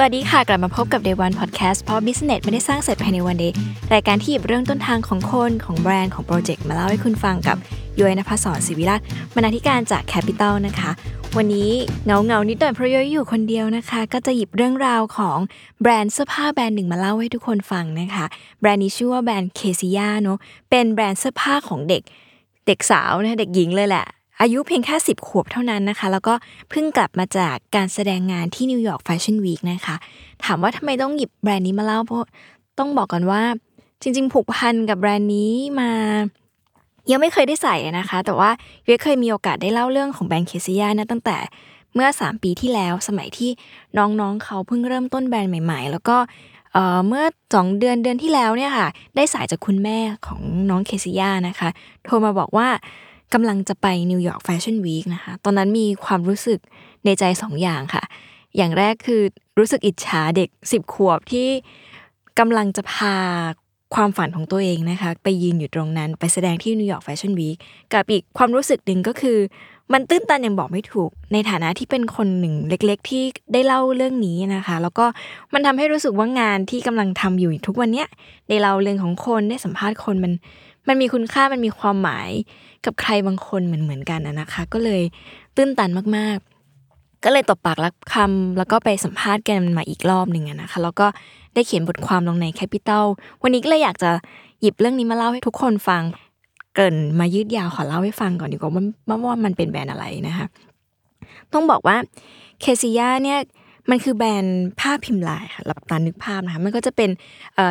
สวัสดีค่ะ กลับมาพบกับ Day One Podcast เพราะ Business ไม่ได้สร้างเสร็จภายในวันเดย์รายการที่หยิบเรื่องต้นทางของคน ของแบรนด์ของโปรเจกต์มาเล่าให้คุณฟังกับย้อยนภศรศิวิราชบรรณาธิการจาก Capital นะคะ วันนี้เหงาเหงานิดหน่อยเพราะย้อยอยู่คนเดียวนะคะ ก็จะหยิบเรื่องราวของแบรนด์เสื้อผ้าแบรนด์หนึ่งมาเล่าให้ทุกคนฟังนะคะ แบรนด์นี้ชื่อว่าแบรนด์เคซิยาเนาะเป็นแบรนด์เสื้อผ้าของเด็ก เด็กสาวนะเด็กหญิงเลยแหละ อายุเพียงแค่ 10 ขวบเท่านั้นนะคะ แล้วก็เพิ่งกลับมาจากการแสดงงานที่ New York Fashion Week นะคะ ถามว่าทำไมต้องหยิบแบรนด์นี้มาเล่าเพราะต้องบอกก่อนว่า จริง ๆ ผูกพันกับแบรนด์นี้แม้ยังไม่เคยได้ใส่นะคะ แต่ว่าย้อยเคยมีโอกาสได้เล่าเรื่องของแบรนด์เคซิยานะตั้งแต่เมื่อ 3 ปีที่แล้วสมัยที่น้องๆเขาเพิ่งเริ่มต้นแบรนด์ใหม่ ๆ แล้วก็เอ่อเมื่อสองเดือนเดือนที่แล้วเนี่ยค่ะ ได้สายจากคุณแม่ของน้องเคซิยานะคะ โทรมาบอกว่า กำลังจะไป New York Fashion Week นะคะ ตอนนั้นมีความรู้สึกในใจสองอย่างค่ะ อย่างแรกคือรู้สึกอิจฉาเด็ก10ขวบที่กำลังจะพาความฝันของตัวเองนะคะ ไปยืนอยู่ตรงนั้น ไปแสดงที่ New York Fashion Week กับอีกความรู้สึกหนึ่งก็คือ มันตื้นตันอย่างบอกไม่ถูก ในฐานะที่เป็นคนหนึ่งเล็ก ๆ ที่ได้เล่าเรื่องนี้นะคะ แล้วก็มันทำให้รู้สึกว่างานที่กำลังทำอยู่ทุกวันเนี้ยได้เล่าเรื่องของคนได้สัมภาษณ์คนมัน มันมีคุณค่ามันมีความหมายกับใครบางคนเหมือนเหมือนกันนะนะคะ ก็เลยตื้นตันมากๆ ก็เลยตบปากรับคำแล้วก็ไปสัมภาษณ์กันมาอีกรอบหนึ่งอะนะคะ แล้วก็ได้เขียนบทความลงใน Capital วันนี้ก็เลยอยากจะหยิบเรื่องนี้มาเล่าให้ทุกคนฟัง เกินมายืดยาวขอเล่าให้ฟังก่อนดีกว่าว่าว่ามันเป็นแบรนด์อะไรนะคะ ต้องบอกว่าเคซิยาเนี่ย มันคือแบรนด์ผ้าพิมพ์ลายค่ะหลับตานึกภาพนะคะมันก็จะเป็น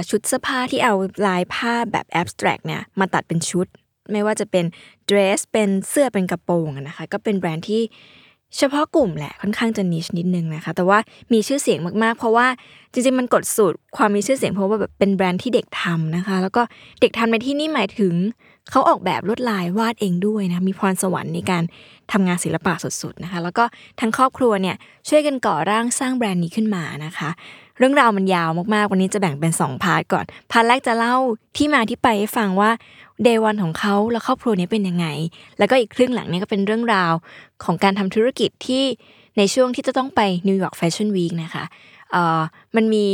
ชุดเสื้อผ้าที่เอาลายผ้าแบบแอบสแตรกเนี่ยมาตัดเป็นชุด ไม่ว่าจะเป็นเดรสเป็นเสื้อเป็นกระโปรงนะคะก็เป็นแบรนด์ที่ เฉพาะกลุ่มแหละค่อนข้างจะ niche นิดนึงนะคะ แต่ว่ามีชื่อเสียงมากๆ เพราะว่าจริงๆมันกดสูตรความมีชื่อเสียงเพราะว่าแบบเป็นแบรนด์ที่เด็กทำนะคะ แล้วก็เด็กทำในที่นี้หมายถึงเขาออกแบบลวดลายวาดเองด้วยนะมีพรสวรรค์ในการทำงานศิลปะสุดๆนะคะ แล้วก็ทั้งครอบครัวเนี่ยช่วยกันก่อร่างสร้างแบรนด์นี้ขึ้นมานะคะ เรื่องราวมันยาวมากๆวันนี้จะแบ่งเป็น 2 part ก่อนpart แรกจะเล่าที่มาที่ไปให้ฟังว่า day one ของเขาและครอบครัวนี้เป็นยังไง แล้วก็อีกครึ่งหลังนี้ก็เป็นเรื่องราวของการทำธุรกิจที่ในช่วงที่จะต้องไป New York Fashion Week นะคะเอ่อมันมี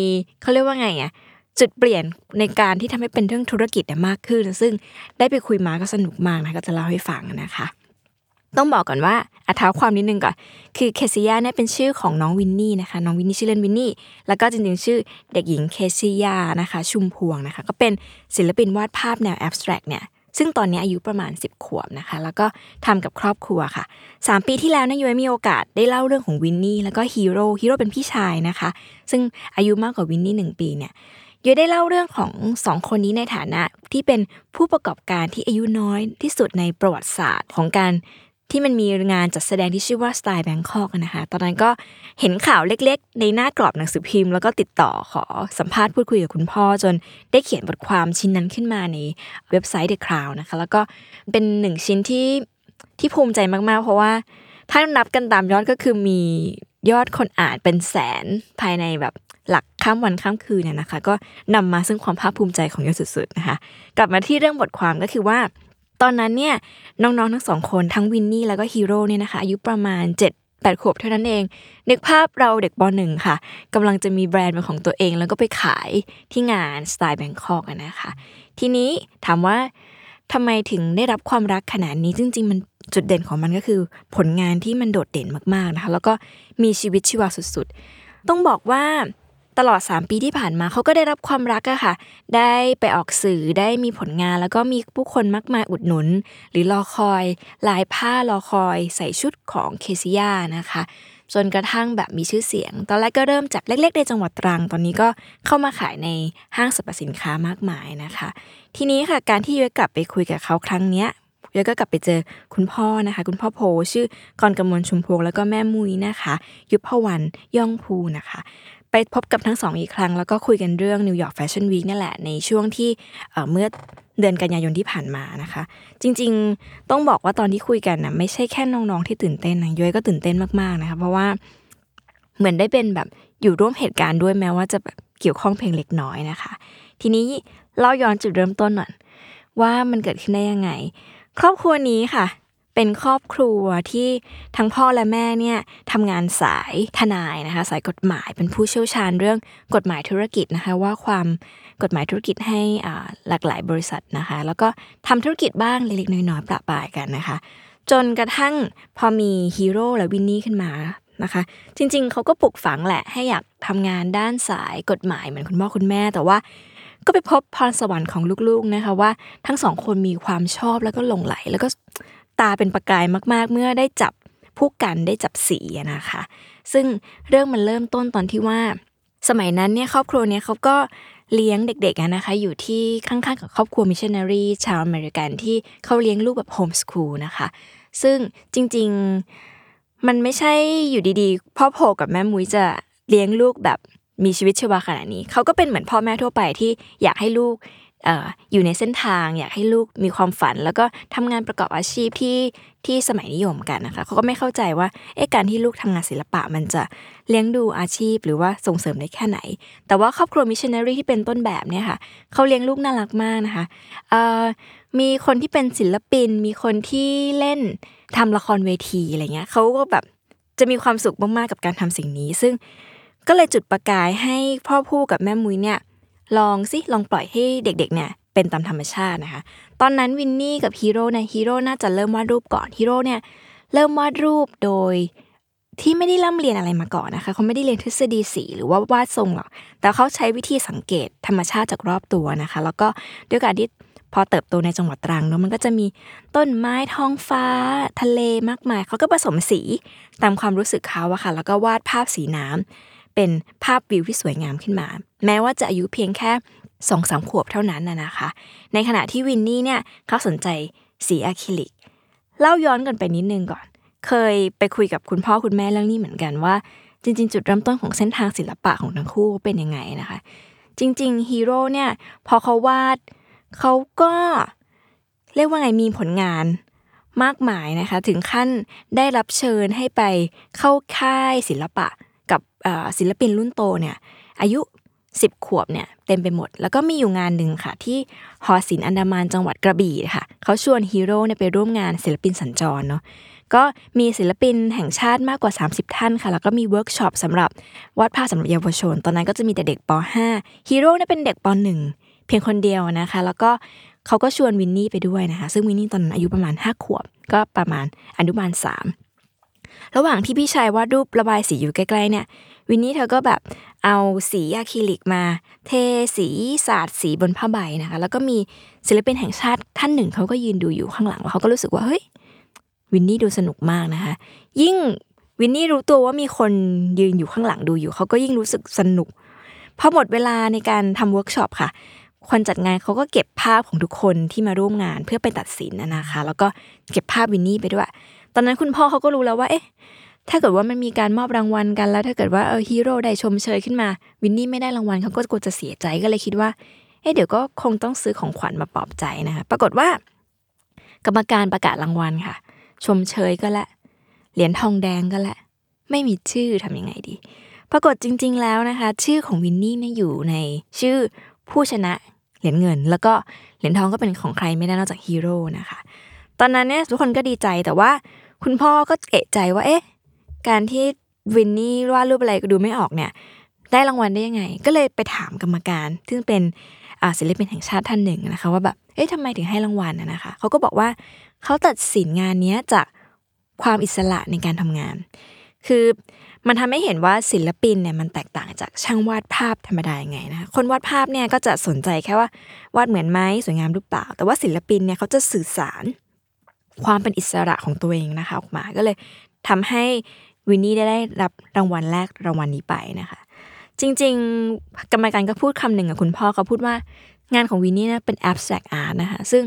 เขาเรียกว่าไงอะจุดเปลี่ยนในการที่ทำให้เป็นเรื่องธุรกิจเนี่ยมากขึ้น ซึ่งได้ไปคุยมาก็สนุกมากนะก็จะเล่าให้ฟังนะคะ ต้องบอกก่อนว่าอ่าท้าวความนิดนึงก่อนคือเคซิยาเนี่ยเป็นชื่อของน้องวินนี่นะคะน้องวินนี่ชื่อเล่นวินนี่แล้วก็จริงๆชื่อเด็กหญิงเคซิยานะคะ ชุมพวงนะคะ ก็เป็นศิลปินวาดภาพแนว abstract เนี่ยซึ่งตอนนี้อายุประมาณ 10 ขวบนะคะ แล้วก็ทำกับครอบครัวค่ะ 3 ปีที่แล้วนะย้อยมีโอกาสได้เล่าเรื่องของวินนี่แล้วก็ฮีโร่ฮีโร่เป็นพี่ชายนะคะ ซึ่งอายุมากกว่าวินนี่หนึ่งปีเนี่ยย้อยได้เล่าเรื่องของสองคนนี้ในฐานะที่เป็นผู้ประกอบการที่อายุน้อยที่สุดในประวัติศาสตร์ของการ ที่มันมีงานจัดแสดงที่ชื่อว่า Style Bangkok นะคะตอนนั้นก็เห็นข่าวเล็กๆ ในหน้ากรอบหนังสือพิมพ์ แล้วก็ติดต่อขอสัมภาษณ์พูดคุยกับคุณพ่อ จนได้เขียนบทความชิ้นนั้นขึ้นมาในเว็บไซต์ The Crown นะคะแล้วก็เป็นหนึ่งชิ้นที่ที่ภูมิใจมากๆ เพราะว่าถ้านับกันตามยอดก็คือมียอดคนอ่านเป็นแสนภายในแบบหลักข้ามวันข้ามคืนเนี่ยนะคะ ก็นำมาซึ่งความภาคภูมิใจของยศสุดๆนะคะ กลับมาที่เรื่องบทความก็คือว่า ตอนนั้นเนี่ยน้องๆทั้งสองคนทั้งวินนี่แล้วก็ฮีโร่เนี่ยนะคะอายุประมาณ 7 8ขวบเท่านั้นเอง นึกภาพเราเด็กปหนึ่งค่ะกำลังจะมีแบรนด์เป็นของตัวเอง แล้วก็ไปขายที่งานสไตล์แบงคอกนะคะ ทีนี้ถามว่าทำไมถึงได้รับความรักขนาดนี้จริงๆมันจุดเด่นของมันก็คือผลงานที่มันโดดเด่นมากๆนะคะแล้วก็มีชีวิตชีวาสุดๆ ต้องบอกว่า ตลอด 3 ปีที่ผ่านมาเขาก็ได้รับความรักอะค่ะ ได้ไปออกสื่อได้มีผลงานแล้วก็มีผู้คนมากมายอุดหนุน หรือรอคอยลายผ้ารอคอยใส่ชุดของเคซิยานะคะ จนกระทั่งแบบมีชื่อเสียง ตอนแรกก็เริ่มจากเล็ก ๆ ในจังหวัดตรัง ตอนนี้ก็เข้ามาขายในห้างสรรพสินค้ามากมายนะคะ ทีนี้ค่ะการที่ย้อยกลับไปคุยกับเขาครั้งเนี้ยย้อยก็กลับไปเจอคุณพ่อนะคะ คุณพ่อโพชื่อกรกมลชุมพวงแล้วก็แม่มุยนะคะ ยุพวรรณย่องภูนะคะ ไปพบกับทั้งสองอีกครั้ง แล้วก็คุยกันเรื่องนิวยอร์กแฟชั่นวีคนั่นแหละ ในช่วงที่เมื่อเดือนกันยายนที่ผ่านมานะคะ จริงๆต้องบอกว่าตอนที่คุยกันนะไม่ใช่แค่น้องๆที่ตื่นเต้นนะย้อยก็ตื่นเต้นมากๆนะคะเพราะว่าเหมือนได้เป็นแบบอยู่ร่วมเหตุการณ์ด้วยแม้ว่าจะแบบเกี่ยวข้องเพียงเล็กน้อยนะคะ ทีนี้เล่าย้อนจุดเริ่มต้นหน่อยว่ามันเกิดขึ้นได้ยังไง ครอบครัวนี้ค่ะ เป็นครอบครัวที่ทั้งพ่อและแม่เนี่ยทำงานสายทนายนะคะสายกฎหมายเป็นผู้เชี่ยวชาญเรื่องกฎหมายธุรกิจนะคะว่าความกฎหมายธุรกิจให้หลากหลายบริษัทนะคะ แล้วก็ทำธุรกิจบ้างเล็กๆน้อยๆประปายกันนะคะ จนกระทั่งพอมีฮีโร่และวินนี่ขึ้นมานะคะ จริง ๆเขาก็ปลุกฝังแหละให้อยากทำงานด้านสายกฎหมายเหมือนคุณพ่อคุณแม่แต่ว่าก็ไปพบพรสวรรค์ของลูกๆนะคะว่าทั้งสองคนมีความชอบแล้วก็หลงไหลแล้วก็ ตาเป็นประกายมากๆ เมื่อได้จับผู้กันได้จับสีนะคะ ซึ่งเรื่องมันเริ่มต้นตอนที่ว่า สมัยนั้นเนี่ยครอบครัวเนี่ยเขาก็เลี้ยงเด็กๆนะคะ อยู่ที่ข้างๆกับครอบครัวมิชชันนารีชาวอเมริกันที่เขาเลี้ยงลูกแบบ homeschool นะคะ ซึ่งจริงๆมันไม่ใช่อยู่ดีๆ พ่อโพกับแม่มุ้ยจะเลี้ยงลูกแบบมีชีวิตชีวาขนาดนี้ เขาก็เป็นเหมือนพ่อแม่ทั่วไปที่อยากให้ลูก อยู่ในเส้นทางอยากให้ลูกมีความฝัน แล้วก็ทำงานประกอบอาชีพที่ที่สมัยนิยมกันนะคะเขาก็ไม่เข้าใจว่าเอ๊ะการที่ลูกทำงานศิลปะมันจะเลี้ยงดูอาชีพหรือว่าส่งเสริมได้แค่ไหน แต่ว่าครอบครัวมิชชันนารีที่เป็นต้นแบบเนี่ยค่ะเขาเลี้ยงลูกน่ารักมากนะคะมีคนที่เป็นศิลปิน มีคนที่เล่นทำละครเวทีอะไรเงี้ยเขาก็แบบจะมีความสุขมากๆกับการทำสิ่งนี้ ซึ่งก็เลยจุดประกายให้พ่อผู้กับแม่มุ้ยเนี่ย ลองสิลองปล่อยให้เด็กๆเนี่ยเป็นตามธรรมชาตินะคะ ตอนนั้นวินนี่กับฮีโร่เนี่ยฮีโร่น่าจะเริ่มวาดรูปก่อนฮีโร่เนี่ยเริ่มวาดรูปโดยที่ไม่ได้ร่ำเรียนอะไรมาก่อนนะคะเขาไม่ได้เรียนทฤษฎีสีหรือว่าวาดทรงหรอก แต่เขาใช้วิธีสังเกตธรรมชาติจากรอบตัวนะคะ แล้วก็ด้วยการที่พอเติบโตในจังหวัดตรังเนาะมันก็จะมีต้นไม้ท้องฟ้า ทะเลมากมายเขาก็ผสมสีตามความรู้สึกเขาอะค่ะ แล้วก็วาดภาพสีน้ำ เป็นภาพวิวที่สวยงามขึ้นมา แม้ว่าจะอายุเพียงแค่สองสามขวบเท่านั้นนะคะ ในขณะที่วินนี่เนี่ยเขาสนใจสีอะคริลิก เล่าย้อนกันไปนิดนึงก่อน เคยไปคุยกับคุณพ่อคุณแม่เรื่องนี้เหมือนกันว่า จริง ๆ จุดเริ่มต้นของเส้นทางศิลปะของทั้งคู่เป็นยังไงนะคะ จริงๆฮีโร่เนี่ยพอเขาวาดเขาก็เรียกว่าไงมีผลงานมากมายนะคะ ถึงขั้นได้รับเชิญให้ไปเข้าค่ายศิลปะ ศิลปินรุ่นโตเนี่ยอายุ 10 ขวบเนี่ยเต็มไปหมด แล้วก็มีอยู่งานหนึ่งค่ะ ที่หอศิลป์อันดามันจังหวัดกระบี่ค่ะเขาชวนฮีโร่เนี่ยไปร่วมงานศิลปินสัญจรเนาะก็มีศิลปินแห่งชาติมากกว่า 30 ท่านค่ะ แล้วก็มีเวิร์กช็อปสำหรับวาดภาพสำหรับเยาวชน ตอนนั้นก็จะมีแต่เด็กป .5 ฮีโร่เนี่ยเป็นเด็กป .1 เพียงคนเดียวนะคะ แล้วก็เขาก็ชวนวินนี่ไปด้วยนะคะ ซึ่งวินนี่ตอนนั้นอายุประมาณ 5 ขวบ ก็ประมาณอนุบาล 3 ระหว่างที่พี่ชายวาดรูประบายสีอยู่ใกล้ๆเนี่ย วินนี่เธอก็แบบเอาสีอะคริลิกมา เทสีสาดสีบนผ้าใบนะคะ แล้วก็มีศิลปินแห่งชาติท่านหนึ่งเขาก็ยืนดูอยู่ข้างหลังแล้วเขาก็รู้สึกว่าเฮ้ยวินนี่ดูสนุกมากนะคะ ยิ่งวินนี่รู้ตัวว่ามีคนยืนอยู่ข้างหลังดูอยู่ เขาก็ยิ่งรู้สึกสนุกพอหมดเวลาในการทำเวิร์กช็อปค่ะ คนจัดงานเขาก็เก็บภาพของทุกคนที่มาร่วมงานเพื่อไปตัดสินนะคะ แล้วก็เก็บภาพวินนี่ไปด้วย ตอนนั้นคุณพ่อเขาก็รู้แล้วว่า เอ๊ะ ถ้าเกิดว่ามันมีการมอบรางวัลกันแล้วถ้าเกิดว่าเออฮีโร่ได้ชมเชยขึ้นมา วินนี่ไม่ได้รางวัลเขาก็กลัวจะเสียใจก็เลยคิดว่าเอ๊ะเดี๋ยวก็คงต้องซื้อของขวัญมาปลอบใจนะคะปรากฏว่า กรรมการประกาศรางวัลค่ะ ชมเชยก็แล้ว เหรียญทองแดงก็แล้ว ไม่มีชื่อทํำยังไงดี ปรากฏจริง ๆ แล้วนะคะ ชื่อของวินนี่เนี่ยอยู่ในชื่อผู้ชนะเหรียญเงิน แล้วก็เหรียญทองก็เป็นของใครไม่ได้นอกจากฮีโร่นะคะ ตอนนั้นเนี่ยทุกคนก็ดีใจแต่ว่าคุณพ่อก็เอะใจว่าเอ๊ะ การที่วินนี่วาดรูปอะไรก็ดูไม่ออกเนี่ย ได้รางวัลได้ยังไง ก็เลยไปถามกรรมการ ซึ่งเป็นศิลปินแห่งชาติท่านหนึ่งนะคะ ว่าแบบเอ๊ะทำไมถึงให้รางวัลนะคะเขาก็บอกว่าเขาตัดสินงานนี้จากความอิสระในการทำงาน คือมันทำให้เห็นว่าศิลปินเนี่ยมันแตกต่างจากช่างวาดภาพธรรมดายังไงนะคนวาดภาพเนี่ยก็จะสนใจแค่ว่าวาดเหมือนไหมสวยงามหรือเปล่า แต่ว่าศิลปินเนี่ยเขาจะสื่อสารความเป็นอิสระของตัวเองนะคะออกมาก็เลยทำให้ วินนี่ได้รับรางวัลแรกรางวัลนี้ไปนะคะ จริง ๆ กรรมการก็พูดคำหนึ่งกับคุณพ่อเขาพูดว่างานของวินนี่นะเป็น abstract art นะคะ ซึ่ง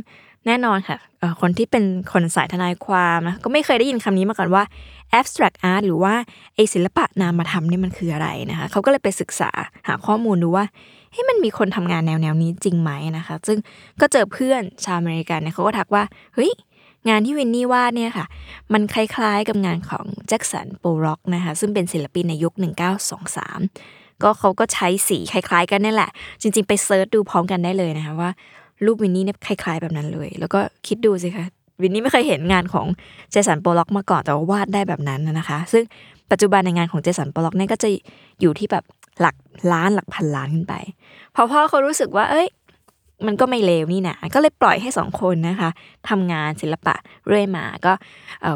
แน่นอนค่ะคนที่เป็นคนสายทนายความนะก็ไม่เคยได้ยินคำนี้มาก่อนว่า abstract art หรือว่าไอศิลปะนามธรรมนี่มันคืออะไรนะคะเขาก็เลยไปศึกษาหาข้อมูลดูว่าเฮ้ยมันมีคนทำงานแนวแนวๆนี้จริงไหมนะคะ ซึ่งก็เจอเพื่อนชาวอเมริกันเนี่ยเขาก็ทักว่าเฮ้ย งานที่วินนี่วาดเนี่ยค่ะ มันคล้ายๆกับงานของแจ็คสันโปร็อกนะคะ ซึ่งเป็นศิลปินในยุค 1923 ก็เขาก็ใช้สีคล้ายๆ กันนี่แหละ จริงๆ ไป search ดูพร้อมกันได้เลยนะคะว่ารูปวินนี่เนี่ยคล้ายๆ แบบนั้นเลย แล้วก็คิดดูสิคะวินนี่ไม่เคยเห็นงานของเจสันโปล็อกมาก่อนแต่ว่าวาดได้แบบนั้นนะคะ ซึ่งปัจจุบันในงานของเจสันโปล็อกเนี่ยก็จะอยู่ที่แบบหลักล้านหลักพันล้านขึ้นไปพอพ่อเขารู้สึกว่า เอ้ย มันก็ไม่เลวนี่นะก็เลยปล่อยให้สองคนนะคะทำงานศิลปะเรื่อยมาก็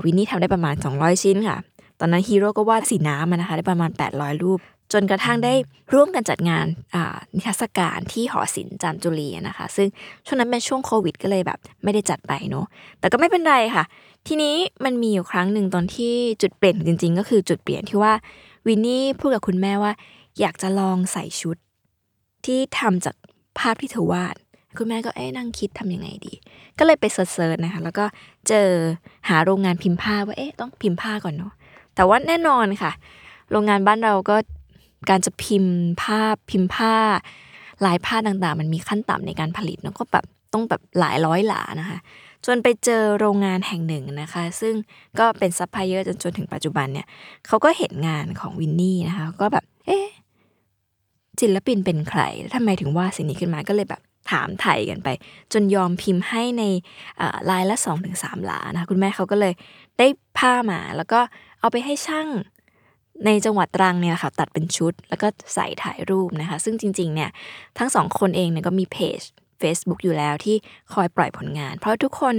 วินนี่ทำได้ประมาณ 200 ชิ้นค่ะ ตอนนั้นฮีโร่ก็วาดสีน้ำนะคะได้ประมาณ 800 รูป จนกระทั่งได้ร่วมกันจัดงานนิทรรศการที่หอศิลป์จามจุรีนะคะ ซึ่งช่วงนั้นเป็นช่วงโควิด ก็เลยแบบ ไม่ได้จัดไปเนาะแต่ก็ไม่เป็นไรค่ะ ทีนี้มันมีอยู่ครั้งหนึ่งตอนที่จุดเปลี่ยนจริง ๆ ก็คือจุดเปลี่ยนที่ว่าวินนี่พูดกับคุณแม่ว่า อยากจะลองใส่ชุดที่ทำจากภาพที่เธอวาด คุณแม่ก็เอ๊ะนั่งคิดทำยังไงดี ก็เลยไป search นะคะ แล้วก็เจอหาโรงงานพิมพ์ผ้าว่าเอ๊ะต้องพิมพ์ผ้าก่อนเนาะแต่ว่าแน่นอนค่ะ โรงงานบ้านเราก็การจะพิมพ์ผ้าพิมพ์ผ้าลายผ้าต่างๆ มันมีขั้นต่ำในการผลิตแล้วก็แบบต้องแบบหลายร้อยหลานะคะ จนไปเจอโรงงานแห่งหนึ่งนะคะ ซึ่งก็เป็นซัพพลายเออร์จนจนถึงปัจจุบันเนี่ยเขาก็เห็นงานของวินนี่นะคะ ก็แบบ เอ๊ะศิลปินเป็นใครทำไมถึงวาดสิ่งนี้ขึ้นมาก็เลยแบบ ถามไถ่กันไป จนยอมพิมพ์ให้ในลายละ 2-3ถึงหลานะคุณแม่เขาก็เลยได้ผ้ามาแล้วก็เอาไปให้ช่างในจังหวัดตรังเนี่ยค่ะตัดเป็นชุด แล้วก็ใส่ถ่ายรูปนะคะ ซึ่งจริงๆเนี่ยทั้งสองคนเองเนี่ยก็มีเพจ Facebook อยู่แล้วที่คอยปล่อยผลงาน เพราะทุกคน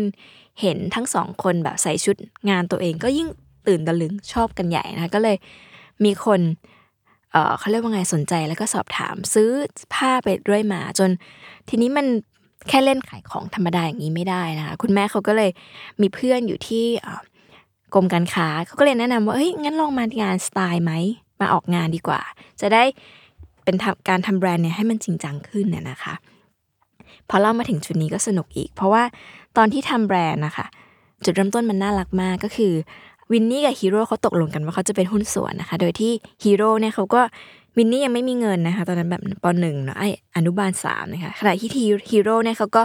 เห็นทั้งสองคนแบบใส่ชุดงานตัวเองก็ยิ่งตื่นตะลึงชอบกันใหญ่นะคะก็เลยมีคน เขาเรียกว่าไงสนใจแล้วก็สอบถามซื้อผ้าไปเรื่อยมาจน ทีนี้มันแค่เล่นขายของธรรมดาอย่างนี้ไม่ได้นะคะคุณแม่เขาก็เลยมีเพื่อนอยู่ที่กรมการค้าเขาก็เลยแนะนำว่าเฮ้ยงั้นลองมางานสไตล์ไหมมาออกงานดีกว่า จะได้เป็นการทำแบรนด์เนี่ยให้มันจริงจังขึ้นเนี่ยนะคะพอเล่ามาถึงจุดนี้ก็สนุกอีก เพราะว่าตอนที่ทำแบรนด์นะคะจุดเริ่มต้นมันน่ารักมากก็คือ วินนี่กับฮีโร่เขาตกลงกันว่าเขาจะเป็นหุ้นส่วนนะคะ โดยที่ฮีโร่เนี่ยเขาก็วินนี่ยังไม่มีเงินนะคะ ตอนนั้นแบบป.หนึ่งเนาะเอ้ยอนุบาลสามนะคะขณะที่ฮีโร่เนี่ยเขาก็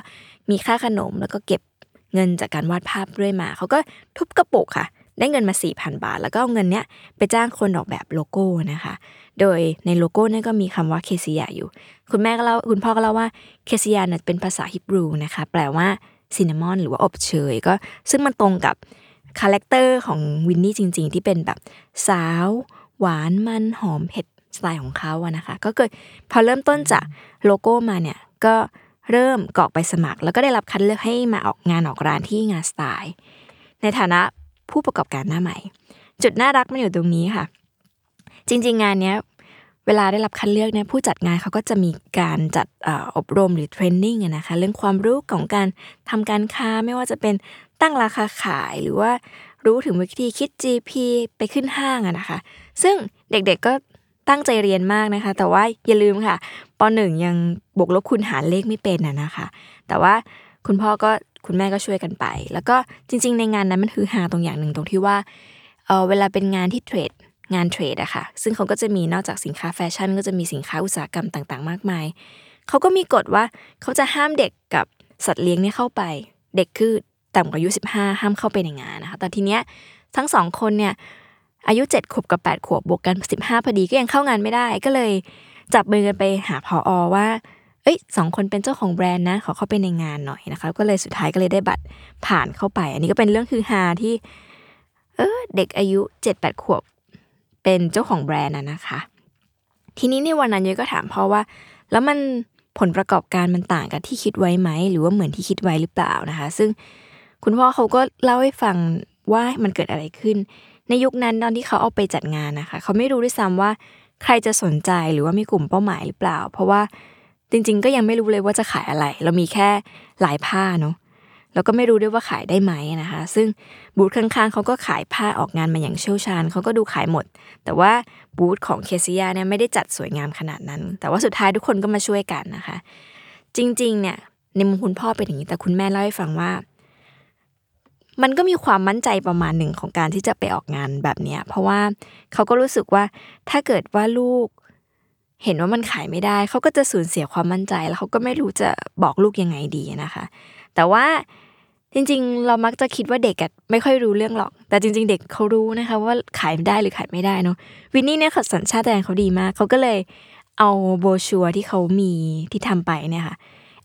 มีค่าขนมแล้วก็เก็บเงินจากการวาดภาพเรื่อยมา เขาก็ทุบกระปุกค่ะ ได้เงินมา 4,000 บาท แล้วก็เอาเงินเนี้ยไปจ้างคนออกแบบโลโก้นะคะ โดยในโลโก้เนี่ยก็มีคำว่าเคซิยาอยู่ คุณแม่ก็เล่าคุณพ่อก็เล่าว่าเคซิยาเนี่ยเป็นภาษาฮิบรูนะคะ แปลว่า cinnamon หรือว่าอบเชยก็ซึ่งมันตรงกับ character ของวินนี่จริง ๆ ที่เป็นแบบสาว หวานมันหอมเผ็ดสไตล์ของเขาอะนะคะ ก็เกิดพอเริ่มต้นจากโลโก้มาเนี่ย ก็เริ่มกรอกไปสมัคร แล้วก็ได้รับคัดเลือกให้มาออกงานออกร้านที่งานสไตล์ในฐานะผู้ประกอบการหน้าใหม่ จุดน่ารักมันอยู่ตรงนี้ค่ะ จริง ๆ งานเนี้ยเวลาได้รับคัดเลือกเนี่ยผู้จัดงานเขาก็จะมีการจัดอบรมหรือเทรนนิ่งนะคะเรื่องความรู้ของการทำการค้าไม่ว่าจะเป็น ตั้งราคาขายหรือว่ารู้ถึงวิธีคิด GP ไปขึ้นห้างอะนะคะ ซึ่งเด็กๆก็ตั้งใจเรียนมากนะคะ แต่ว่าอย่าลืมค่ะปหนึ่งยังบวกลบคูณหารเลขไม่เป็นอะนะคะ แต่ว่าคุณพ่อก็คุณแม่ก็ช่วยกันไป แล้วก็จริง ๆ ในงานนั้นมันคือหาตรงอย่างหนึ่งตรงที่ว่าเออเวลาเป็นงานที่เทรดงานเทรดอะค่ะ ซึ่งเขาก็จะมีนอกจากสินค้าแฟชั่น ก็จะมีสินค้าอุตสาหกรรมต่างๆ มากมาย เขาก็มีกฎว่าเขาจะห้ามเด็กกับสัตว์เลี้ยงเนี่ยเข้าไป เด็กคือ ต่ำกว่าอายุ 15 ห้ามเข้าไปในงานนะคะ แต่ทีเนี้ยทั้งสองคนเนี่ยอายุ 7 ขวบกับ 8 ขวบบวกกัน 15 พอดีก็ยังเข้างานไม่ได้ก็เลยจับมือกันไปหาพออว่า เอ้ยสองคนเป็นเจ้าของแบรนด์นะขอเข้าไปในงานหน่อยนะคะ ก็เลยสุดท้ายก็เลยได้บัตรผ่านเข้าไป อันนี้ก็เป็นเรื่องคือฮาที่ เออเด็กอายุ 7-8 ขวบ เป็นเจ้าของแบรนด์อะนะคะ ทีนี้ในวันนั้นยุ้ยก็ถามพ่อว่า แล้วมันผลประกอบการมันต่างกับที่คิดไว้ไหม หรือว่าเหมือนที่คิดไว้หรือเปล่านะคะ ซึ่ง คุณพ่อเขาก็เล่าให้ฟังว่ามันเกิดอะไรขึ้น ในยุคนั้นตอนที่เขาเอาไปจัดงานนะคะ เขาไม่รู้ด้วยซ้ำว่าใครจะสนใจหรือว่ามีกลุ่มเป้าหมายหรือเปล่า เพราะว่าจริง ๆ ก็ยังไม่รู้เลยว่าจะขายอะไร เรามีแค่ลายผ้าเนาะแล้วก็ไม่รู้ด้วยว่าขายได้ไหมนะคะ ซึ่งบูธข้างๆเขาก็ขายผ้าออกงานมาอย่างเชี่ยวชาญเขาก็ดูขายหมด แต่ว่าบูธของเคซิยาเนี่ยไม่ได้จัดสวยงามขนาดนั้น แต่ว่าสุดท้ายทุกคนก็มาช่วยกันนะคะ จริงๆเนี่ยในมุมคุณพ่อเป็นอย่างนี้แต่คุณแม่เล่าให้ฟังว่า มันก็มีความมั่นใจประมาณหนึ่งของการที่จะไปออกงานแบบเนี้ย เพราะว่าเขาก็รู้สึกว่าถ้าเกิดว่าลูก เห็นว่ามันขายไม่ได้ เขาก็จะสูญเสียความมั่นใจ แล้วเขาก็ไม่รู้จะบอกลูกยังไงดีนะคะ แต่ว่าจริงๆ เรามักจะคิดว่าเด็กไม่ค่อยรู้เรื่องหรอก แต่จริง ๆ เด็กเขารู้นะคะว่าขายได้หรือขายไม่ได้เนาะวินนี่เนี่ยสัญชาติแดนเขาดีมาก เขาก็เลยเอาโบชัวที่เขามีที่ทำไปเนี่ยค่ะ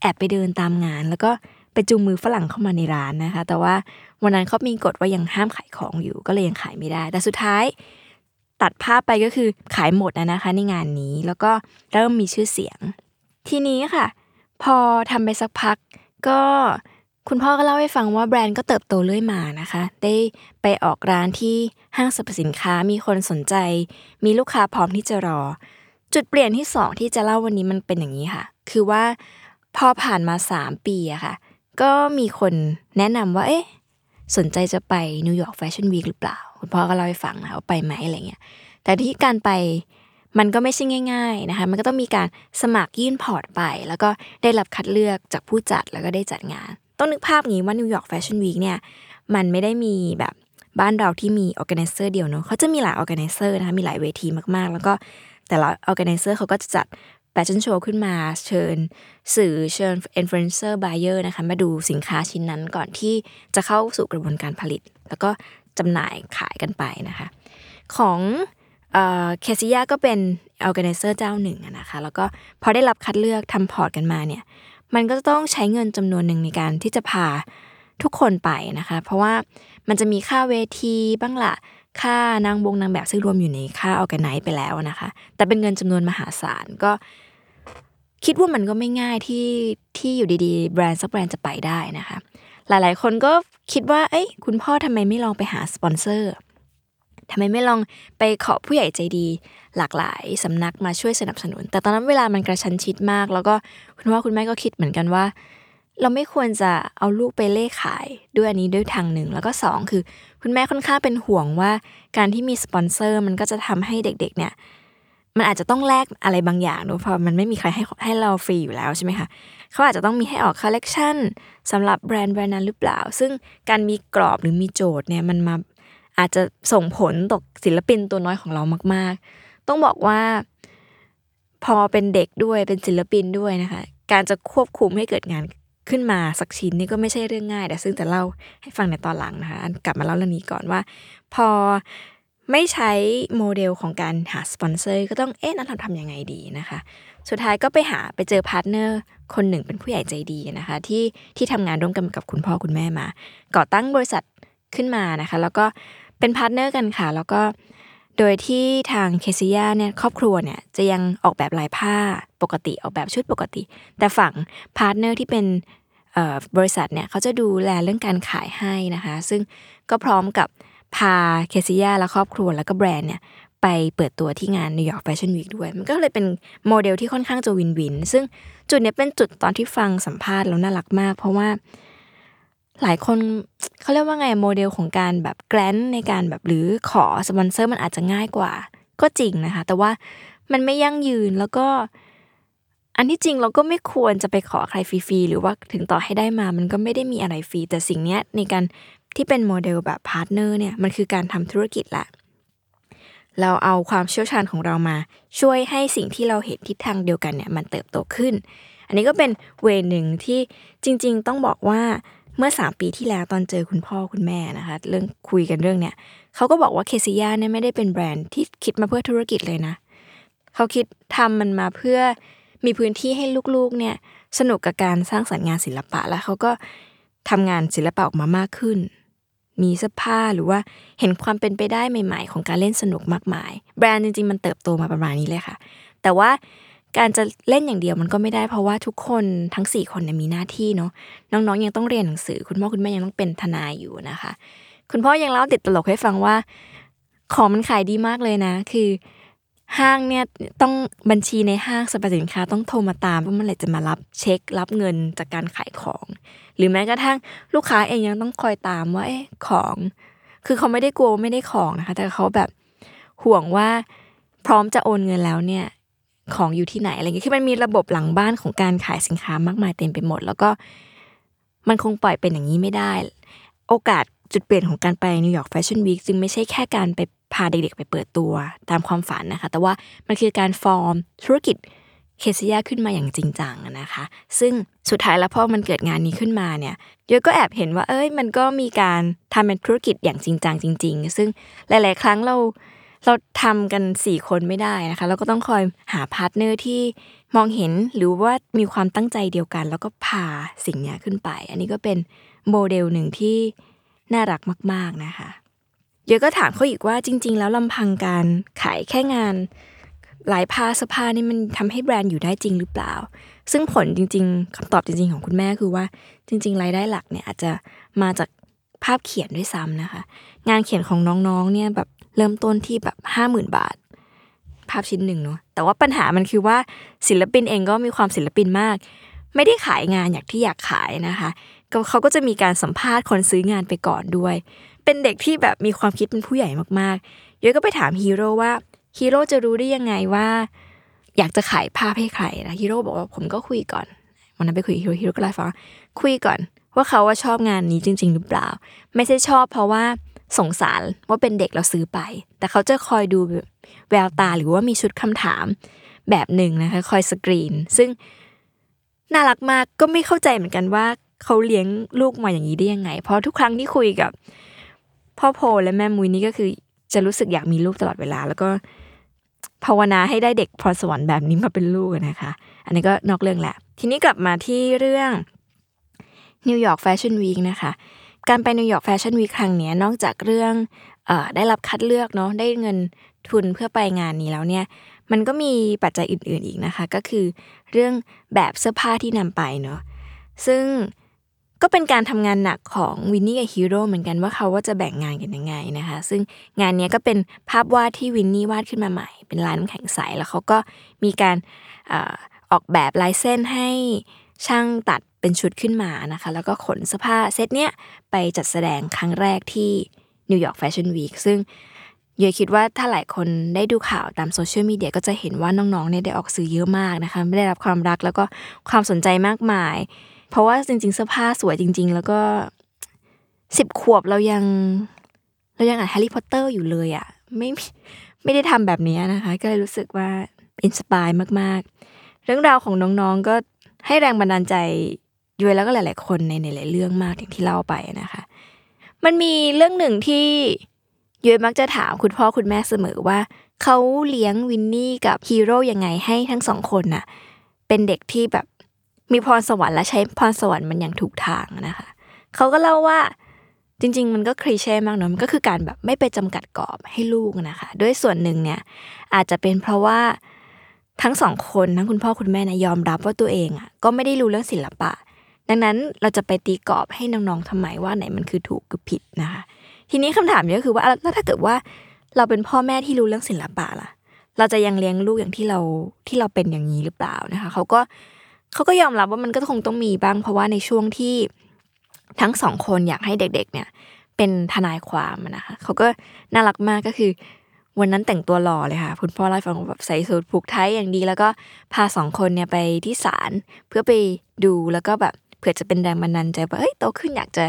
แอบไปเดินตามงานแล้วก็ ไปจูงมือฝรั่งเข้ามาในร้านนะคะ แต่ว่าวันนั้นเขามีกฎว่ายังห้ามขายของอยู่ ก็เลยยังขายไม่ได้ แต่สุดท้ายตัดภาพไปก็คือขายหมดนะคะในงานนี้ แล้วก็เริ่มมีชื่อเสียง ทีนี้ค่ะ พอทำไปสักพัก ก็คุณพ่อก็เล่าให้ฟังว่าแบรนด์ก็เติบโตเรื่อยมานะคะ ได้ไปออกร้านที่ห้างสรรพสินค้ามีคนสนใจ มีลูกค้าพร้อมที่จะรอ จุดเปลี่ยนที่สองที่จะเล่าวันนี้มันเป็นอย่างนี้ค่ะ คือว่าพอผ่านมาสามปีอะค่ะ ก็มีคนแนะนำว่า เอ๊ะ สนใจจะไปนิวยอร์กแฟชั่นวีคหรือเปล่า คุณพ่อก็เล่าให้ฟังนะว่าไปไหมอะไรเงี้ย แต่ที่การไปมันก็ไม่ใช่ง่าย ๆนะคะ มันก็ต้องมีการสมัครยื่น port ไป แล้วก็ได้รับคัดเลือกจากผู้จัดแล้วก็ได้จัดงาน ต้องนึกภาพงี้ว่านิวยอร์กแฟชั่นวีคเนี่ย มันไม่ได้มีแบบบ้านเราที่มี organizer เดียวเนาะเขาจะมีหลาย organizer นะคะ มีหลายเวทีมากๆ แล้วก็แต่ละ organizer เขาก็จะจัด แฟชั่นโชว์ขึ้นมาเชิญสื่อเชิญ influencer buyer นะคะมาดูสินค้าชิ้นนั้นก่อนที่จะเข้าสู่กระบวนการผลิต แล้วก็จำหน่ายขายกันไปนะคะ ของเคซิยาก็เป็น organizer เจ้าหนึ่งนะคะ แล้วก็พอได้รับคัดเลือกทำ port กันมาเนี่ย มันก็จะต้องใช้เงินจำนวนหนึ่งในการที่จะพาทุกคนไปนะคะ เพราะว่ามันจะมีค่าเวทีบ้างละค่านางบงนางแบบซึ่งรวมอยู่ในค่า organize ไปแล้วนะคะ แต่เป็นเงินจำนวนมหาศาลก็ คิดว่ามันก็ไม่ง่ายที่ที่อยู่ดีๆ แบรนด์สักแบรนด์จะไปได้นะคะ หลายๆ คนก็คิดว่าเอ้ยคุณพ่อทำไมไม่ลองไปหาสปอนเซอร์ทำไมไม่ลองไปขอผู้ใหญ่ใจดี หลากหลายสำนักมาช่วยสนับสนุน แต่ตอนนั้นเวลามันกระชั้นชิดมาก แล้วก็คุณพ่อคุณแม่ก็คิดเหมือนกันว่า เราไม่ควรจะเอาลูกไปเล่ขายด้วยอันนี้ด้วยทางหนึ่ง แล้วก็2คือ คุณแม่ค่อนข้างเป็นห่วงว่า การที่มีสปอนเซอร์มันก็จะทำให้เด็กๆเนี่ย มันอาจจะต้องแลกอะไรบางอย่างด้วยเพราะมันไม่มีใครให้ให้เราฟรีอยู่แล้วใช่ไหมคะเขาอาจจะต้องมีให้ออกคอลเลกชันสำหรับแบรนด์แบรนด์นั้นหรือเปล่า ซึ่งการมีกรอบหรือมีโจทย์เนี่ยมันมาอาจจะส่งผลตกศิลปินตัวน้อยของเรามาก ๆ ต้องบอกว่า พอเป็นเด็กด้วยเป็นศิลปินด้วยนะคะ การจะควบคุมให้เกิดงานขึ้นมาสักชิ้นนี่ก็ไม่ใช่เรื่องง่ายแต่ซึ่งจะเล่าให้ฟังในตอนหลังนะคะกลับมาเล่าเรื่องนี้ก่อนว่า พอ ไม่ใช้โมเดลของการหาสปอนเซอร์ก็ต้องเอ๊ะงั้นเราทำยังไงดีนะคะ สุดท้ายก็ไปหาไปเจอพาร์ทเนอร์คนหนึ่งเป็นผู้ใหญ่ใจดีนะคะ ที่ที่ทำงานร่วมกันกับคุณพ่อคุณแม่มา ก่อตั้งบริษัทขึ้นมานะคะ แล้วก็เป็นพาร์ทเนอร์กันค่ะ แล้วก็โดยที่ทางเคซิยาเนี่ยครอบครัวเนี่ยจะยังออกแบบลายผ้าปกติออกแบบชุดปกติ แต่ฝั่งพาร์ทเนอร์ที่เป็นบริษัทเนี่ยเขาจะดูแลเรื่องการขายให้นะคะ ซึ่งก็พร้อมกับ พาเคซิยาและครอบครัวแล้วก็แบรนด์เนี่ยไปเปิดตัวที่งานนิวยอร์กแฟชั่นวีคด้วย มันก็เลยเป็นโมเดลที่ค่อนข้างจะ win-win ซึ่งจุดนี้เป็นจุดตอนที่ฟังสัมภาษณ์แล้วน่ารักมาก เพราะว่าหลายคนเขาเรียกว่าไงโมเดลของการแบบ grant ในการแบบหรือขอสปอนเซอร์มันอาจจะง่ายกว่า ก็จริงนะคะ แต่ว่ามันไม่ยั่งยืนแล้วก็ อันที่จริงเราก็ไม่ควรจะไปขอใครฟรีๆหรือว่าถึงต่อให้ได้มา มันก็ไม่ได้มีอะไรฟรีแต่สิ่งนี้ในการ ที่เป็นโมเดลแบบพาร์ทเนอร์เนี่ยมันคือการทำธุรกิจแหละเราเอาความเชี่ยวชาญของเรามา ช่วยให้สิ่งที่เราเห็นทิศทางเดียวกันเนี่ยมันเติบโตขึ้น อันนี้ก็เป็น way หนึ่งที่จริง ๆ ต้องบอกว่าเมื่อสามปีที่แล้วตอนเจอคุณพ่อคุณแม่นะคะเรื่องคุยกันเรื่องเนี้ยเขาก็บอกว่าเคซิยาเนี่ยไม่ได้เป็นแบรนด์ที่คิดมาเพื่อธุรกิจเลยนะเขาคิดทำมันมาเพื่อมีพื้นที่ให้ลูกๆเนี่ยสนุกกับการสร้างสรรค์งานศิลปะแล้วเขาก็ทำงานศิลปะออกมามากขึ้น มีเสื้อผ้าหรือว่าเห็นความเป็นไปได้ใหม่ ๆ ของการเล่นสนุกมากมาย แบรนด์จริงๆมันเติบโตมาประมาณนี้เลยค่ะ แต่ว่าการจะเล่นอย่างเดียวมันก็ไม่ได้เพราะว่าทุกคนทั้ง 4 คนเนี่ยมีหน้าที่เนาะน้องๆยังต้องเรียนหนังสือ คุณพ่อคุณแม่ยังต้องเป็นทนายอยู่นะคะ คุณพ่อยังเล่าติดตลกให้ฟังว่า ของมันขายดีมากเลยนะ คือห้างเนี่ยต้องบัญชีในห้างสรรพสินค้าต้องโทรมาตามว่าเมื่อไหร่จะมารับเช็ครับเงินจากการขายของ รือแม้กระทั่งลูกค้าเองยังต้องคอยตามว่าอของ คือเขาไม่ได้กลัวไม่ได้ของนะคะ แต่เขาแบบห่วงว่าพร้อมจะโอนเงินแล้วเนี่ยของอยู่ที่ไหนอะไรเงี้ยคือมันมีระบบหลังบ้านของการขายสินค้ามากมายเต็มไปหมด แล้วก็มันคงปล่อยเป็นอย่างนี้ไม่ได้ โอกาสจุดเปลี่ยนของการไปนิวยอร์กแฟชั่นวีคจึงไม่ใช่แค่การไปพาเด็กๆ ไปเปิดตัวตามความฝันนะคะ แต่ว่ามันคือการฟอร์มธุรกิจ เคสยาขึ้นมาอย่างจริงจังนะคะ ซึ่งสุดท้ายแล้วพอมันเกิดงานนี้ขึ้นมาเนี่ยยุ้ยก็แอบเห็นว่าเอ้ยมันก็มีการทำเป็นธุรกิจอย่างจริงจังจริง ๆ ซึ่งหลาย ๆ ครั้งเราเราทำกันสี่คนไม่ได้นะคะ เราก็ต้องคอยหาพาร์ทเนอร์ที่มองเห็นหรือว่ามีความตั้งใจเดียวกัน แล้วก็พาสิ่งนี้ขึ้นไป อันนี้ก็เป็นโมเดลหนึ่งที่น่ารักมาก ๆนะคะเยอะก็ถามเขาอีกว่าจริง ๆ แล้วลำพังการขายแค่งาน หลายพาสภานี่มันทำให้แบรนด์อยู่ได้จริงหรือเปล่า ซึ่งผลจริง ๆคำตอบจริง ๆ ของคุณแม่คือว่า จริง ๆ รายได้หลักเนี่ยอาจจะมาจากภาพเขียนด้วยซ้ำนะคะ งานเขียนของน้องๆเนี่ยแบบเริ่มต้นที่แบบห้าหมื่นบาท ภาพชิ้นหนึ่งเนาะแต่ว่าปัญหามันคือว่าศิลปินเองก็มีความศิลปินมาก ไม่ได้ขายงานอย่างที่อยากขายนะคะเขาก็จะมีการสัมภาษณ์คนซื้องานไปก่อนด้วย เป็นเด็กที่แบบมีความคิดเป็นผู้ใหญ่มากๆยุ้ยก็ไปถามฮีโร่ว่า ฮีโร่จะรู้ได้ยังไงว่า อยากจะขายภาพให้ใครนะฮีโร่บอกว่าผมก็คุยก่อนวันนั้นไปคุยฮีโร่ฮีโร่ก็ไล่ฟังคุยก่อน ว่าเขาว่าชอบงานนี้จริง ๆ หรือเปล่า ไม่ใช่ชอบเพราะว่าสงสารว่าเป็นเด็กเราซื้อไป แต่เขาจะคอยดูแววตาหรือว่ามีชุดคำถามแบบหนึ่งนะคะ คอยสกรีน ซึ่งน่ารักมากก็ไม่เข้าใจเหมือนกันว่าเขาเลี้ยงลูกมาอย่างนี้ได้ยังไง เพราะทุกครั้งที่คุยกับ พ่อโพและแม่มุยนี่ก็คือจะรู้สึกอยากมีลูกตลอดเวลา แล้วก็ ภาวนาให้ได้เด็กพรสวรรค์แบบนี้มาเป็นลูกนะคะ อันนี้ก็นอกเรื่องแหละ ทีนี้กลับมาที่เรื่องนิวยอร์กแฟชั่นวีคนะคะ การไปนิวยอร์กแฟชั่นวีคครั้งนี้นอกจากเรื่องอได้รับคัดเลือกเนาะได้เงินทุนเพื่อไปงานนี้แล้วเนี่ย มันก็มีปัจจัยอื่นๆอีกนะคะ ก็คือเรื่องแบบเสื้อผ้าที่นำไปเนาะซึ่ง ก็เป็นการทำงานหนักของวินนี่กับฮีโร่เหมือนกันว่าเขาว่าจะแบ่งงานกันยังไงนะคะ ซึ่งงานนี้ก็เป็นภาพวาดที่วินนี่วาดขึ้นมาใหม่ เป็นลายน้ำแข็งใส แล้วเขาก็มีการออกแบบลายเส้นให้ช่างตัดเป็นชุดขึ้นมานะคะ แล้วก็ขนเสื้อผ้าเซตเนี้ยไปจัดแสดงครั้งแรกที่นิวยอร์กแฟชั่นวีคซึ่งยุ้ยคิดว่าถ้าหลายคนได้ดูข่าวตามโซเชียลมีเดียก็จะเห็นว่าน้องๆเนี่ยได้ออกสื่อเยอะมากนะคะไได้รับความรักแล้วก็ความสนใจมากมาย เพราะว่าจริง ๆ เสื้อผ้าสวยจริง ๆ แล้วก็สิบขวบเรายัง เรายังอ่านแฮร์รี่พอตเตอร์อยู่เลยอะ่ะ ไม่ไม่ได้ทำแบบนี้นะคะ ก็เลยรู้สึกว่าinspire มากๆ เรื่องราวของน้องๆก็ให้แรงบันดาลใจยุ้ยแล้วก็หลาย ๆ คนในหลายๆเรื่องมากอย่างที่เล่าไปนะคะ มันมีเรื่องหนึ่งที่ยุ้ยมักจะถามคุณพ่อคุณแม่เสมอว่าเขาเลี้ยงวินนี่กับฮีโร่ยังไงให้ทั้งสองคนน่ะเป็นเด็กที่แบบ มีพรสวรรค์และใช้พรสวรรค์มันอย่างถูกทางนะคะเขาก็เล่าว่าจริง ๆ มันก็ cliché มากเนาะมันก็คือการแบบไม่ไปจำกัดกรอบให้ลูกนะคะ ด้วยส่วนหนึ่งเนี่ยอาจจะเป็นเพราะว่าทั้งสองคนทั้งคุณพ่อคุณแม่นะยอมรับว่าตัวเองอะก็ไม่ได้รู้เรื่องศิลปะ ดังนั้นเราจะไปตีกรอบให้น้องๆทำไมว่าไหนมันคือถูกคือผิดนะคะ ทีนี้คำถามนี้ก็คือว่าแล้วถ้าเกิดว่าเราเป็นพ่อแม่ที่รู้เรื่องศิลปะล่ะ เราจะยังเลี้ยงลูกอย่างที่เราที่เราเป็นอย่างนี้หรือเปล่านะคะเขาก็เขาก็ยอมรับว่ามันก็คงต้องมีบ้าง เพราะว่าในช่วงที่ทั้งสองคนอยากให้เด็กๆเนี่ย เป็นทนายความนะคะเขาก็น่ารักมากก็คือ วันนั้นแต่งตัวหล่อเลยค่ะคุณพ่อเล่าฟังแบบใส่สูทผูกไทยอย่างดี แล้วก็พาสองคนเนี่ยไปที่ศาลเพื่อไปดูแล้วก็แบบเผื่อจะเป็นแรงบันดาลใจว่าเอ้ยโตขึ้นอยากจะ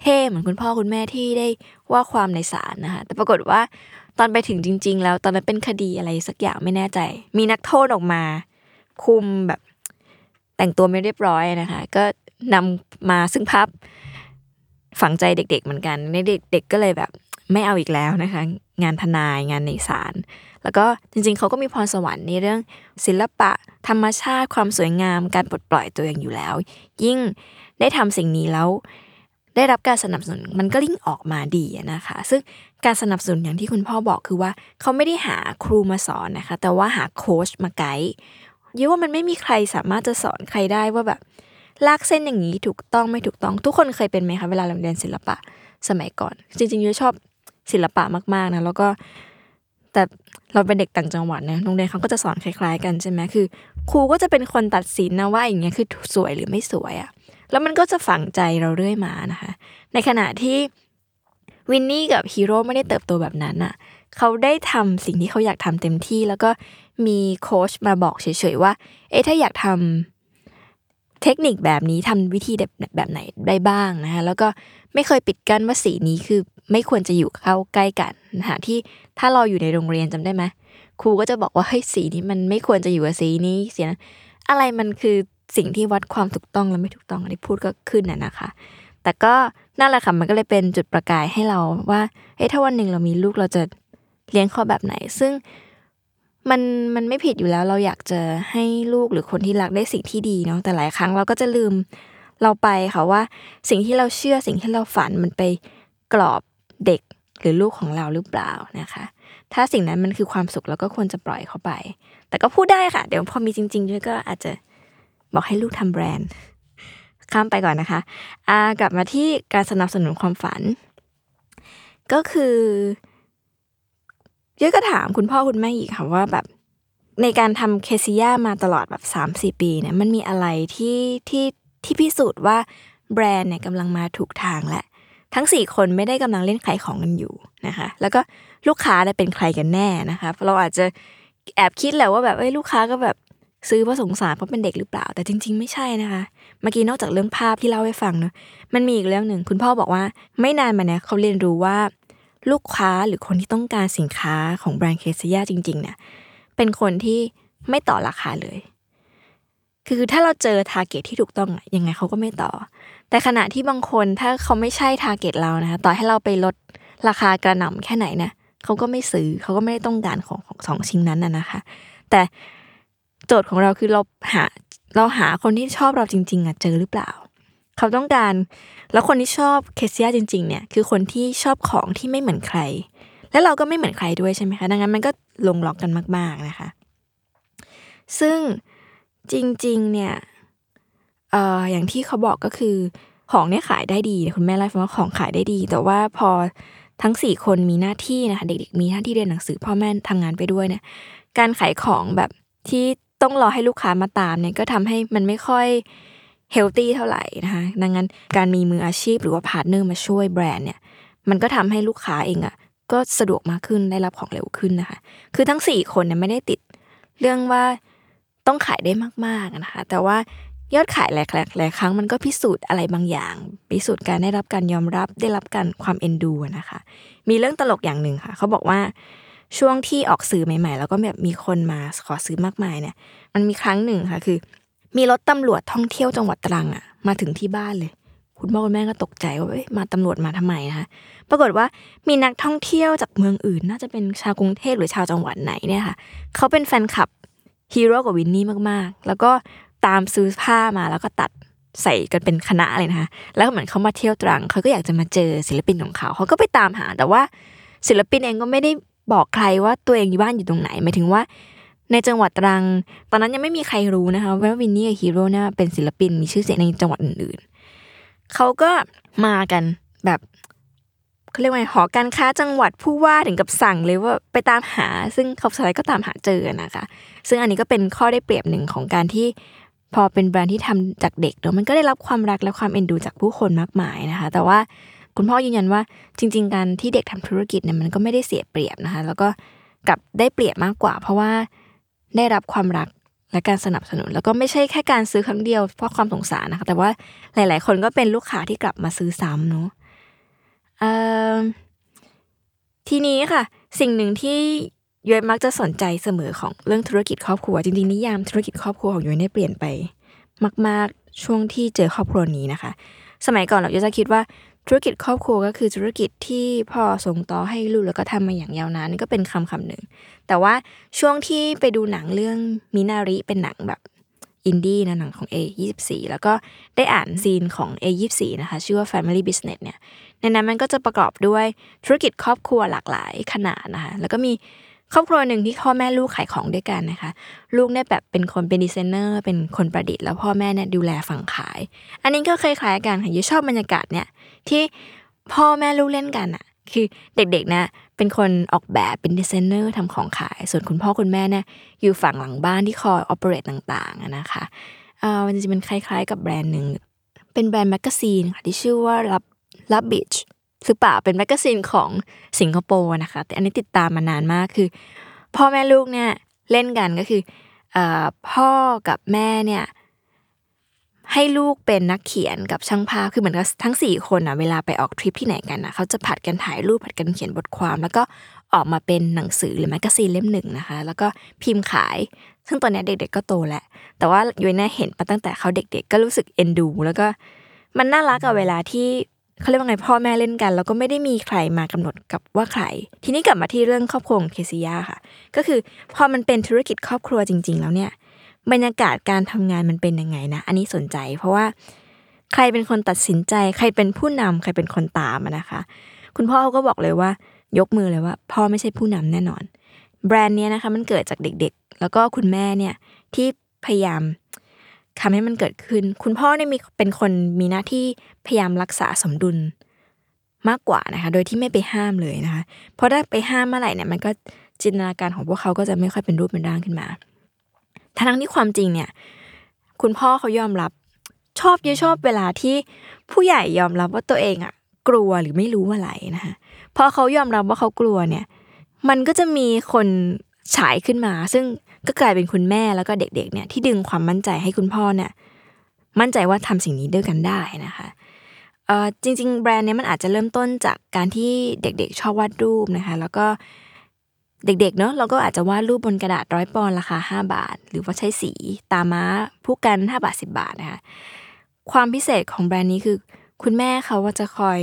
เท่เหมือนคุณพ่อคุณแม่ที่ได้ว่าความในศาลนะคะแต่ปรากฏว่าตอนไปถึงจริง ๆ แล้วตอนนั้นเป็นคดีอะไรสักอย่างไม่แน่ใจ มีนักโทษออกมา คุมแบบ แต่งตัวไม่เรียบร้อยนะคะ ก็นำมาซึ่งภาพฝังใจเด็ก ๆ เหมือนกันในเด็กๆก็เลยแบบไม่เอาอีกแล้วนะคะ งานทนายงานในศาลแล้วก็จริงๆ เขาก็มีพรสวรรค์ในเรื่องศิลปะ ธรรมชาติความสวยงาม การปลดปล่อยตัวเองอยู่แล้ว ยิ่งได้ทำสิ่งนี้แล้ว ได้รับการสนับสนุนมันก็ยิ่งออกมาดีนะคะ ซึ่งการสนับสนุนอย่างที่คุณพ่อบอกคือว่าเขาไม่ได้หาครูมาสอนนะคะ แต่ว่าหาโค้ชมาไกด์ ยิ่ว่ามันไม่มีใครสามารถจะสอนใครได้ว่าแบบลากเส้นอย่างนี้ถูกต้องไม่ถูกต้องทุกคนเคยเป็นไหมคะเวลาเราเรียนศิลปะสมัยก่อน จริงๆยูชอบศิลปะมากๆนะแล้วก็แต่เราเป็นเด็กต่างจังหวัดนะโรงเรียนเขาก็จะสอนคล้าย ๆ กันใช่ไหมคือ ครูก็จะเป็นคนตัดสินนะว่าอย่างเงี้ยคือสวยหรือไม่สวยอะแล้วมันก็จะฝังใจเราเรื่อยมานะคะ ในขณะที่วินนี่กับฮีโร่ไม่ได้เติบโตแบบนั้นอะ่ะเขาได้ทำสิ่งที่เขาอยากทำเต็มที่แล้วก็ มีโค้ชมาบอกเฉยๆว่า เอ๊ะถ้าอยากทำเทคนิคแบบนี้ทำวิธีแบบแบบไหนได้บ้างนะคะแล้วก็ไม่เคยปิดกั้นว่าสีนี้คือไม่ควรจะอยู่เข้าใกล้กันนะคะที่ถ้าเราอยู่ในโรงเรียนจำได้ไหมครูก็จะบอกว่าเฮ้ยสีนี้มันไม่ควรจะอยู่กับสีนี้สีนั้นอะไรมันคือสิ่งที่วัดความถูกต้องและไม่ถูกต้องอันนี้พูดก็ขึ้นน่ะนะคะ แต่ก็นั่นแหละค่ะมันก็เลยเป็นจุดประกายให้เราว่าเฮ้ยถ้าวันหนึ่งเรามีลูกเราจะเลี้ยงเขาแบบไหน ซึ่ง มันมันไม่ผิดอยู่แล้ว เราอยากจะให้ลูกหรือคนที่รักได้สิ่งที่ดีเนาะแต่หลายครั้งเราก็จะลืมเราไปค่ะว่า สิ่งที่เราเชื่อสิ่งที่เราฝันมันไปกรอบเด็กหรือลูกของเราหรือเปล่านะคะ ถ้าสิ่งนั้นมันคือความสุขเราก็ควรจะปล่อยเขาไป แต่ก็พูดได้ค่ะ เดี๋ยวพอมีจริงๆด้วยก็อาจจะบอกให้ลูกทำแบรนด์ ข้ามไปก่อนนะคะอากลับมาที่การสนับสนุนความฝัน ก็คือ เยอะก็ถามคุณพ่อคุณแม่อีกค่ะว่าแบบในการทำเคซิยามาตลอดแบบสามสี่ปีเนี่ยมันมีอะไรที่ที่ที่พิสูจน์ว่าแบรนด์เนี่ยกำลังมาถูกทางและ ทั้งสี่คนไม่ได้กำลังเล่นขายของกันอยู่นะคะ แล้วก็ลูกค้าเป็นใครกันแน่นะคะเราอาจจะแอบคิดแหละว่าแบบเอ้ยลูกค้าก็แบบซื้อเพราะสงสารเพราะเป็นเด็กหรือเปล่า แต่จริง ๆ ไม่ใช่นะคะ เมื่อกี้นอกจากเรื่องภาพที่เล่าให้ฟังเนาะมันมีอีกเรื่องหนึ่งคุณพ่อบอกว่า ไม่นานมาเนี้ยเขาเรียนรู้ว่า ลูกค้าหรือคนที่ต้องการสินค้าของแบรนด์เคสยาจริง ๆ เนี่ย เป็นคนที่ไม่ต่อราคาเลย คือถ้าเราเจอ target ที่ถูกต้องยังไงเขาก็ไม่ต่อ แต่ขณะที่บางคนถ้าเขาไม่ใช่ target เรานะคะต่อให้เราไปลดราคากระหน่ำแค่ไหนเนี่ยเขาก็ไม่ซื้อเขาก็ไม่ได้ต้องการของของสองชิ้นนั้นน่ะนะคะ แต่โจทย์ของเราคือเราหาเราหาคนที่ชอบเราจริง ๆอะเจอหรือเปล่า เขาต้องการ แล้วคนที่ชอบเคเซียจริงๆเนี่ยคือคนที่ชอบของที่ไม่เหมือนใคร แล้วเราก็ไม่เหมือนใครด้วยใช่ไหมคะดังนั้นมันก็ลงล็อกกันมาก ๆนะคะ ซึ่งจริงๆเนี่ยเอ่ออย่างที่เขาบอกก็คือของเนี่ยขายได้ดีคุณแม่เล่าให้ฟังว่าของขายได้ดี แต่ว่าพอทั้งสี่คนมีหน้าที่นะคะเด็กๆมีหน้าที่เรียนหนังสือพ่อแม่ทำงานไปด้วยเนี่ยการขายของแบบที่ต้องรอให้ลูกค้ามาตามเนี่ยก็ทำให้มันไม่ค่อย healthy เท่าไหร่นะคะดังนั้นการมีมืออาชีพหรือว่าพาร์ทเนอร์มาช่วยแบรนด์เนี่ยมันก็ทำให้ลูกค้าเองอะ่ะก็สะดวกมากขึ้นได้รับของเร็วขึ้นนะคะ คือทั้งสี่คนเนี่ยไม่ได้ติด เรื่องว่าต้องขายได้มากๆนะคะ แต่ว่ายอดขายหลายๆหลายครั้งมันก็พิสูจน์อะไรบางอย่าง พิสูจน์การได้รับการยอมรับได้รับการความเอ็นดูนะคะ มีเรื่องตลกอย่างหนึ่งค่ะ เขาบอกว่าช่วงที่ออกสื่อใหม่ ๆ แล้วก็แบบมีคนมาขอซื้อมากมายเนี่ย มันมีครั้งหนึ่งค่ะ คือ มีรถตำรวจท่องเที่ยวจังหวัดตรังอะมาถึงที่บ้านเลย คุณพ่อคุณแม่ก็ตกใจว่ามาตำรวจมาทำไมนะคะปรากฏว่ามีนักท่องเที่ยวจากเมืองอื่น น่าจะเป็นชาวกรุงเทพหรือชาวจังหวัดไหนเนี่ยค่ะเขาเป็นแฟนคลับฮีโร่กับวินนี่มากๆ แล้วก็ตามซื้อผ้ามาแล้วก็ตัดใส่กันเป็นคณะเลยนะคะ แล้วเหมือนเขามาเที่ยวตรัง เขาก็อยากจะมาเจอศิลปินของเขา เขาก็ไปตามหา แต่ว่าศิลปินเองก็ไม่ได้บอกใครว่าตัวเองอยู่บ้านอยู่ตรงไหน หมายถึงว่า ในจังหวัดตรัง ตอนนั้นยังไม่มีใครรู้นะคะว่าวินนี่กับฮีโร่เนี่ยเป็นศิลปินมีชื่อเสียงในจังหวัดอื่นๆ เขาก็มากันแบบเขาเรียกว่าหอการค้าจังหวัดผู้ว่าถึงกับสั่งเลยว่าไปตามหา ซึ่งเขาสไลด์ก็ตามหาเจอนะคะ ซึ่งอันนี้ก็เป็นข้อได้เปรียบหนึ่งของการที่พอเป็นแบรนด์ที่ทำจากเด็กเนาะมันก็ได้รับความรักและความเอ็นดูจากผู้คนมากมายนะคะ แต่ว่าคุณพ่อยืนยันว่าจริง ๆ การที่เด็กทำธุรกิจเนี่ยมันก็ไม่ได้เสียเปรียบนะคะ แล้วก็กลับได้เปรียบมากกว่า เพราะว่า ได้รับความรักและการสนับสนุน แล้วก็ไม่ใช่แค่การซื้อครั้งเดียวเพราะความสงสารนะคะแต่ว่าหลาย ๆ คนก็เป็นลูกค้าที่กลับมาซื้อซ้ำเนาะทีนี้ค่ะ สิ่งหนึ่งที่ย้อยมักจะสนใจเสมอของเรื่องธุรกิจครอบครัว จริง ๆ นิยามธุรกิจครอบครัวของย้อยเนี่ยเปลี่ยนไป มาก ๆ ช่วงที่เจอครอบครัวนี้นะคะ สมัยก่อนเราจะคิดว่า ธุรกิจครอบครัวก็คือธุรกิจที่พ่อส่งต่อให้ลูกแล้วก็ทำมาอย่างยาวนานนี่ก็เป็นคำคำหนึ่ง แต่ว่าช่วงที่ไปดูหนังเรื่องมินาริเป็นหนังแบบอินดี้นะหนังของ A24 แล้วก็ได้อ่านซีนของ A24 นะคะ ชื่อว่า Family Business เนี่ย ในนั้นมันก็จะประกอบด้วยธุรกิจครอบครัวหลากหลายขนาดนะคะ แล้วก็มีครอบครัวหนึ่งที่พ่อแม่ลูกขายของด้วยกันนะคะ ลูกเนี่ยแบบเป็นคนเป็นดีไซเนอร์ เป็นคนประดิษฐ์แล้วพ่อแม่เนี่ยดูแลฝั่งขาย อันนี้ก็คล้ายๆกันค่ะยุ้ยชอบบรรยากาศเนี่ย ที่พ่อแม่ลูกเล่นกันอะคือเด็กๆนะเป็นคนออกแบบเป็นดีไซเนอร์ทำของขาย ส่วนคุณพ่อคุณแม่เนี่ยอยู่ฝั่งหลังบ้านที่คอย operate ต่างๆนะคะเอ่อมันจะเป็นคล้ายๆกับแบรนด์หนึ่งเป็นแบรนด์แมกกาซีนค่ะที่ชื่อว่ารับ Rubbish หรือเปล่าเป็นแมกกาซีนของสิงคโปร์นะคะ แต่อันนี้ติดตามมานานมากคือ พ่อแม่ลูกเนี่ยเล่นกันก็คืออพ่อกับแม่เนี่ย ให้ลูกเป็นนักเขียนกับช่างภาพคือเหมือนกับทั้งสี่คนอะเวลาไปออกทริปที่ไหนกันนะเขาจะผัดกันถ่ายรูปผัดกันเขียนบทความ แล้วก็ออกมาเป็นหนังสือหรือแมกกาซีนเล่มหนึ่งนะคะ แล้วก็พิมพ์ขาย ซึ่งตอนนี้เด็ก ๆ ก็โตแล้ว แต่ว่ายุ้ยเนี่ยเห็นมาตั้งแต่เขาเด็ก ๆ ก็รู้สึกเอ็นดู แล้วก็มันน่ารักกับเวลาที่เขาเรียกว่าไงพ่อแม่เล่นกัน แล้วก็ไม่ได้มีใครมากำหนดกับว่าใคร ทีนี้กลับมาที่เรื่องครอบครัวของเคซิยาค่ะ ก็คือพอมันเป็นธุรกิจครอบครัวจริง ๆ แล้วเนี่ย บรรยากาศการทำงานมันเป็นยังไงนะ อันนี้สนใจ เพราะว่าใครเป็นคนตัดสินใจ ใครเป็นผู้นำใครเป็นคนตามนะคะ คุณพ่อเขาก็บอกเลยว่า ยกมือเลยว่า พ่อไม่ใช่ผู้นำแน่นอน แบรนด์เนี้ยนะคะ มันเกิดจากเด็กๆ แล้วก็คุณแม่เนี่ยที่พยายามทำให้มันเกิดขึ้น คุณพ่อเนี่ยมีเป็นคนมีหน้าที่พยายามรักษาสมดุลมากกว่านะคะ โดยที่ไม่ไปห้ามเลยนะคะ เพราะถ้าไปห้ามเมื่อไหร่เนี่ยมันก็จินตนาการของพวกเขาก็จะไม่ค่อยเป็นรูปเป็นร่างขึ้นมา ทั้งที่ความจริงเนี่ย คุณพ่อเขายอมรับ ชอบเยอะชอบเวลาที่ผู้ใหญ่ยอมรับว่าตัวเองอะกลัวหรือไม่รู้อะไรนะคะพอเขายอมรับว่าเขากลัวเนี่ย มันก็จะมีคนฉายขึ้นมา ซึ่งก็กลายเป็นคุณแม่แล้วก็เด็ก ๆ เนี่ยที่ดึงความมั่นใจให้คุณพ่อเนี่ย มั่นใจว่าทำสิ่งนี้ด้วยกันได้นะคะจริง ๆ แบรนด์เนี้ยมันอาจจะเริ่มต้นจากการที่เด็กๆ ชอบวาดรูปนะคะ แล้วก็ เด็กๆเนาะเราก็อาจจะวาดรูปบนกระดาษร้อยปอนราคา 5 บาท หรือว่าใช้สีตาม้าพู่กัน 5 บาท 10 บาทนะคะความพิเศษของแบรนด์นี้คือ คุณแม่เขาว่าจะคอย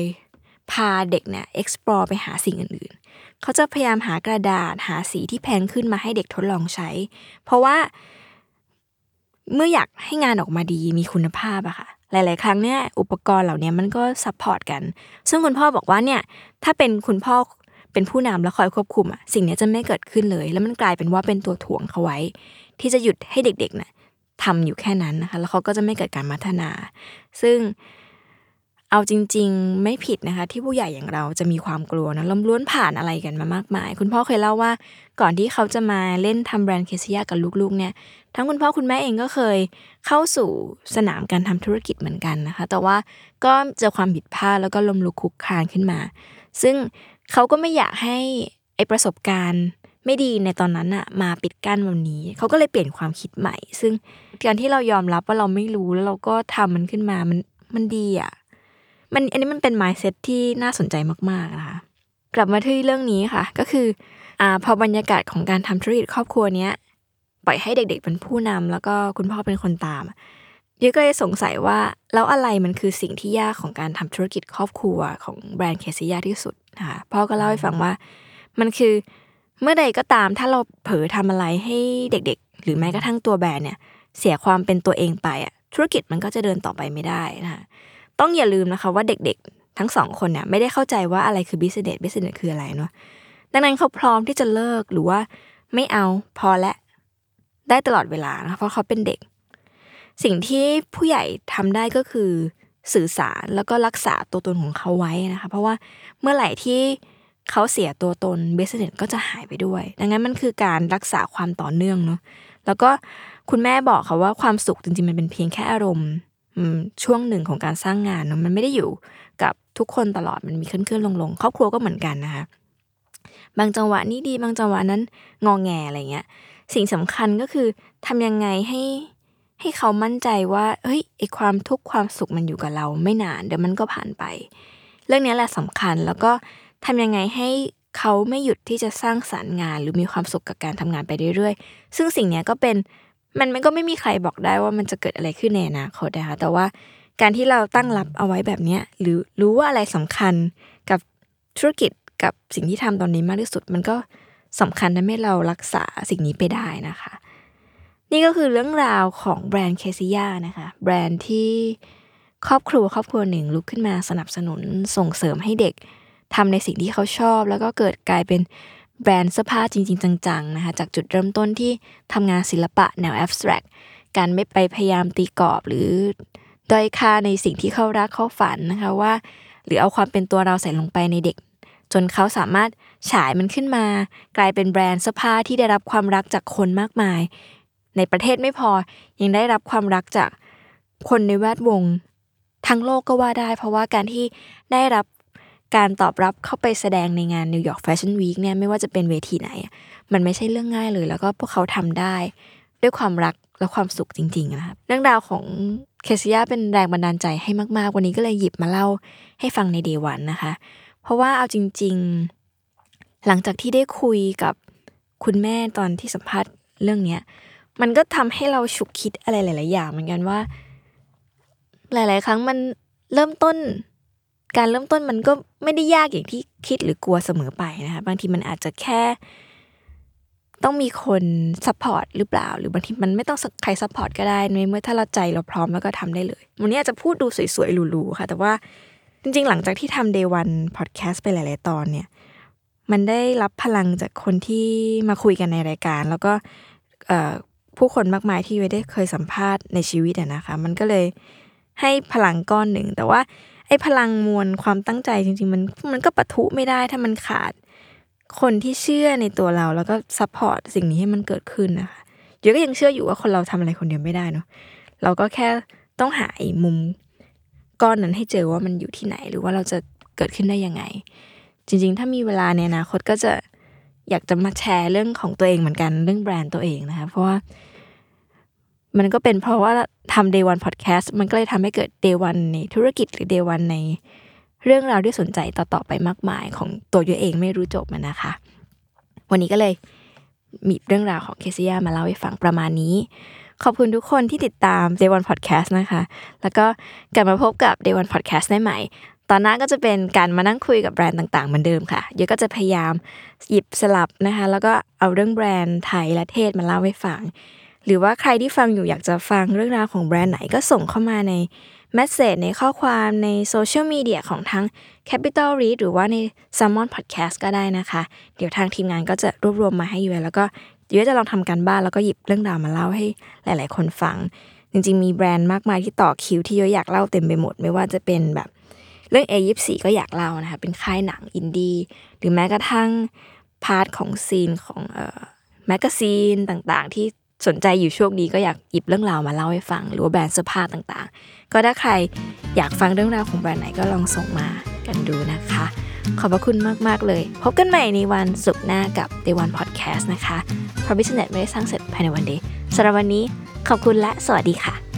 พาเด็กเนี่ย explore ไปหาสิ่งอื่นๆ เขาจะพยายามหากระดาษหาสีที่แพงขึ้นมาให้เด็กทดลองใช้ เพราะว่า เมื่ออยากให้งานออกมาดีมีคุณภาพอะค่ะหลาย ๆ ครั้งเนี่ยอุปกรณ์เหล่านี้มันก็ support กัน ซึ่งคุณพ่อบอกว่าเนี่ยถ้าเป็นคุณพ่อ เป็นผู้นำแล้วคอยควบคุมอะสิ่งนี้จะไม่เกิดขึ้นเลย แล้วมันกลายเป็นว่าเป็นตัวถ่วงเขาไว้ ที่จะหยุดให้เด็กๆเนี่ยทำอยู่แค่นั้นนะคะ แล้วเขาก็จะไม่เกิดการพัฒนา ซึ่งเอาจริง ๆ ไม่ผิดนะคะ ที่ผู้ใหญ่อย่างเราจะมีความกลัวนะล้มล้วนผ่านอะไรกันมามากมาย คุณพ่อเคยเล่าว่า ก่อนที่เขาจะมาเล่นทำแบรนด์เคซิยากับลูกๆ เนี่ย ทั้งคุณพ่อคุณแม่เองก็เคยเข้าสู่สนามการทำธุรกิจเหมือนกันนะคะ แต่ว่าก็เจอความผิดพลาดแล้วก็ล้มลุกคลุกคานขึ้นมา ซึ่ง เขาก็ไม่อยากให้ไอประสบการณ์ไม่ดีในตอนนั้นอะมาปิดกั้นวันนี้ เขาก็เลยเปลี่ยนความคิดใหม่ ซึ่งการที่เรายอมรับว่าเราไม่รู้แล้วเราก็ทำมันขึ้นมามันมันดีอะมันอันนี้มันเป็น mindset ที่น่าสนใจมากๆนะคะกลับมาที่เรื่องนี้ค่ะ ก็คืออ่าพอบรรยากาศของการทำธุรกิจครอบครัวเนี้ยปล่อยให้เด็กๆเป็นผู้นำแล้วก็คุณพ่อเป็นคนตามเยอะก็เลยสงสัยว่าแล้วอะไรมันคือสิ่งที่ยากของการทำธุรกิจครอบครัวของแบรนด์เคซิยาที่สุด คะพ่อก็เล่าให้ฟังว่า มันคือเมื่อใดก็ตามถ้าเราเผลอทำอะไรให้เด็กๆ หรือแม้กระทั่งตัวแบรนด์เนี่ย เสียความเป็นตัวเองไปอะธุรกิจมันก็จะเดินต่อไปไม่ได้นะคะต้องอย่าลืมนะคะว่าเด็กๆ ทั้งสองคนเนี่ยไม่ได้เข้าใจว่าอะไรคือ business business คืออะไรเนาะดังนั้นเขาพร้อมที่จะเลิกหรือว่าไม่เอาพอและได้ตลอดเวลานะคะเพราะเขาเป็นเด็ก สิ่งที่ผู้ใหญ่ทำได้ก็คือ สื่อสารแล้วก็รักษาตัวตนของเขาไว้นะคะ เพราะว่าเมื่อไหร่ที่เขาเสียตัวตน business ก็จะหายไปด้วย ดังนั้นมันคือการรักษาความต่อเนื่องเนาะแล้วก็คุณแม่บอกค่ะว่าความสุขจริงๆ มันเป็นเพียงแค่อารมณ์ช่วงหนึ่งของการสร้างงานเนาะมันไม่ได้อยู่กับทุกคนตลอดมันมีขึ้นขึ้นลงลงครอบครัวก็เหมือนกันนะคะบางจังหวะนี้ดีบางจังหวะนั้นงองแงอะไรเงี้ย สิ่งสำคัญก็คือทำยังไงให้ ให้เขามั่นใจว่าเฮ้ยไอความทุกข์ความสุขมันอยู่กับเราไม่นานเดี๋ยวมันก็ผ่านไป เรื่องนี้แหละสำคัญแล้วก็ทำยังไงให้เขาไม่หยุดที่จะสร้างสารรค์งาน หรือมีความสุขกับการทำงานไปเรื่อยๆ ซึ่งสิ่งนี้ก็เป็นมันมันก็ไม่มีใครบอกได้ว่ามันจะเกิดอะไรขึ้นในอนาคตนะคะแต่ว่าการที่เราตั้งรับเอาไว้แบบนี้หรือรู้ว่าอะไรสำคัญกับธุรกิจกับสิ่งที่ทำตอนนี้มากที่สุด มันก็สำคัญทำให้เรารักษาสิ่งนี้ไปได้นะคะ นี่ก็คือเรื่องราวของแบรนด์เคซิยานะคะ แบรนด์ที่ครอบครัวครอบครัวหนึ่งลุกขึ้นมาสนับสนุนส่งเสริมให้เด็กทำในสิ่งที่เขาชอบ แล้วก็เกิดกลายเป็นแบรนด์เสื้อผ้าจริง ๆ จังๆนะคะจากจุดเริ่มต้นที่ทำงานศิลปะแนวแอบสแตรกการไม่ไปพยายามตีกรอบหรือด้อยค่าในสิ่งที่เขารักเขาฝันนะคะว่า หรือเอาความเป็นตัวเราใส่ลงไปในเด็ก จนเขาสามารถฉายมันขึ้นมา กลายเป็นแบรนด์เสื้อผ้าที่ได้รับความรักจากคนมากมาย ในประเทศไม่พอ ยังได้รับความรักจากคนในแวดวง ทั้งโลกก็ว่าได้ เพราะว่าการที่ได้รับการตอบรับเข้าไปแสดงในงาน New York Fashion Week เนี่ยไม่ว่าจะเป็นเวทีไหน มันไม่ใช่เรื่องง่ายเลย แล้วก็พวกเขาทำได้ ด้วยความรักและความสุขจริงๆนะครับเรื่องราวของเคซิยาเป็นแรงบันดาลใจให้มาก ๆ วันนี้ก็เลยหยิบมาเล่าให้ฟังในเดวันนะคะ เพราะว่าเอาจริง ๆ หลังจากที่ได้คุยกับคุณแม่ตอนที่สัมภาษณ์เรื่องเนี้ย มันก็ทำให้เราฉุกคิดอะไรหลาย ๆ อย่างเหมือนกันว่า หลาย ๆ ครั้งมันเริ่มต้น การเริ่มต้นมันก็ไม่ได้ยากอย่างที่คิดหรือกลัวเสมอไปนะคะบางทีมันอาจจะแค่ ต้องมีคนsupport หรือเปล่า หรือบางทีมันไม่ต้องใคร support ก็ได้ในเมื่อถ้าเราใจเราพร้อมแล้วก็ทำได้เลย วันนี้อาจจะพูดดูสวย ๆ หรูๆค่ะ แต่ว่าจริง ๆ หลังจากที่ทำ day one podcast ไปหลาย ๆ ตอนเนี่ย มันได้รับพลังจากคนที่มาคุยกันในรายการ แล้วก็ ผู้คนมากมายที่ไว้ได้เคยสัมภาษณ์ในชีวิตนะคะ มันก็เลยให้พลังก้อนหนึ่ง แต่ว่าไอ้พลังมวลความตั้งใจจริง ๆ มันมันก็ปะทุไม่ได้ถ้ามันขาดคนที่เชื่อในตัวเราแล้วก็ support สิ่งนี้ให้มันเกิดขึ้นนะคะเยอะก็ยังเชื่ออยู่ว่าคนเราทำอะไรคนเดียวไม่ได้เนาะเราก็แค่ต้องหาไอ้มุมก้อนนั้นให้เจอว่ามันอยู่ที่ไหน หรือว่าเราจะเกิดขึ้นได้ยังไง จริง ๆ ถ้ามีเวลาในอนาคตก็จะ อยากจะมาแชร์เรื่องของตัวเองเหมือนกันเรื่องแบรนด์ตัวเองนะคะเพราะว่ามันก็เป็นเพราะว่าทำ day one podcast มันก็เลยทำให้เกิด day one ในธุรกิจหรือ day one ในเรื่องราวที่สนใจต่อๆไปมากมายของตัวยูเองไม่รู้จบมันนะคะ วันนี้ก็เลยมีเรื่องราวของเคซิยามาเล่าให้ฟังประมาณนี้ ขอบคุณทุกคนที่ติดตาม Day One Podcast นะคะ แล้วก็กลับมาพบกับ Day One Podcast ได้ใหม่ ตอนหน้าก็จะเป็นการมานั่งคุยกับแบรนด์ต่างๆเหมือนเดิมค่ะเดี๋ยวก็จะพยายามหยิบสลับนะคะ แล้วก็เอาเรื่องแบรนด์ไทยและเทศมาเล่าให้ฟัง หรือว่าใครที่ฟังอยู่อยากจะฟังเรื่องราวของแบรนด์ไหนก็ส่งเข้ามาในmessage ในข้อความในโซเชียลมีเดียของทั้ง Capital Read หรือว่าใน Salmon Podcast ก็ได้นะคะ เดี๋ยวทางทีมงานก็จะรวบรวมมาให้ยูแล้วก็เดี๋ยวจะลองทำการบ้านแล้วก็หยิบเรื่องราวมาเล่าให้หลาย ๆ คนฟัง จริง ๆ มีแบรนด์มากมายที่ต่อคิวที่ยอยากเล่าเต็มไปหมด ไม่ว่าจะเป็นแบบ เรื่อง A24 ก็อยากเล่านะคะ เป็นค่ายหนังอินดี้หรือแม้กระทั่ง part ของ scene ของเอ่อแมกกาซีนต่างๆ ที่สนใจอยู่ช่วงนี้ก็อยากหยิบเรื่องราวมาเล่าให้ฟัง หรือว่าแบรนด์เสื้อผ้าต่างๆ ก็ถ้าใครอยากฟังเรื่องราวของแบรนด์ไหนก็ลองส่งมากันดูนะคะ ขอบพระคุณมาก ๆ เลย พบกันใหม่ในวันศุกร์หน้ากับ Day One Podcast นะคะเพราะ Business ไม่ได้สร้างเสร็จภายในวันเดียวสำหรับวันนี้ขอบคุณและสวัสดีค่ะ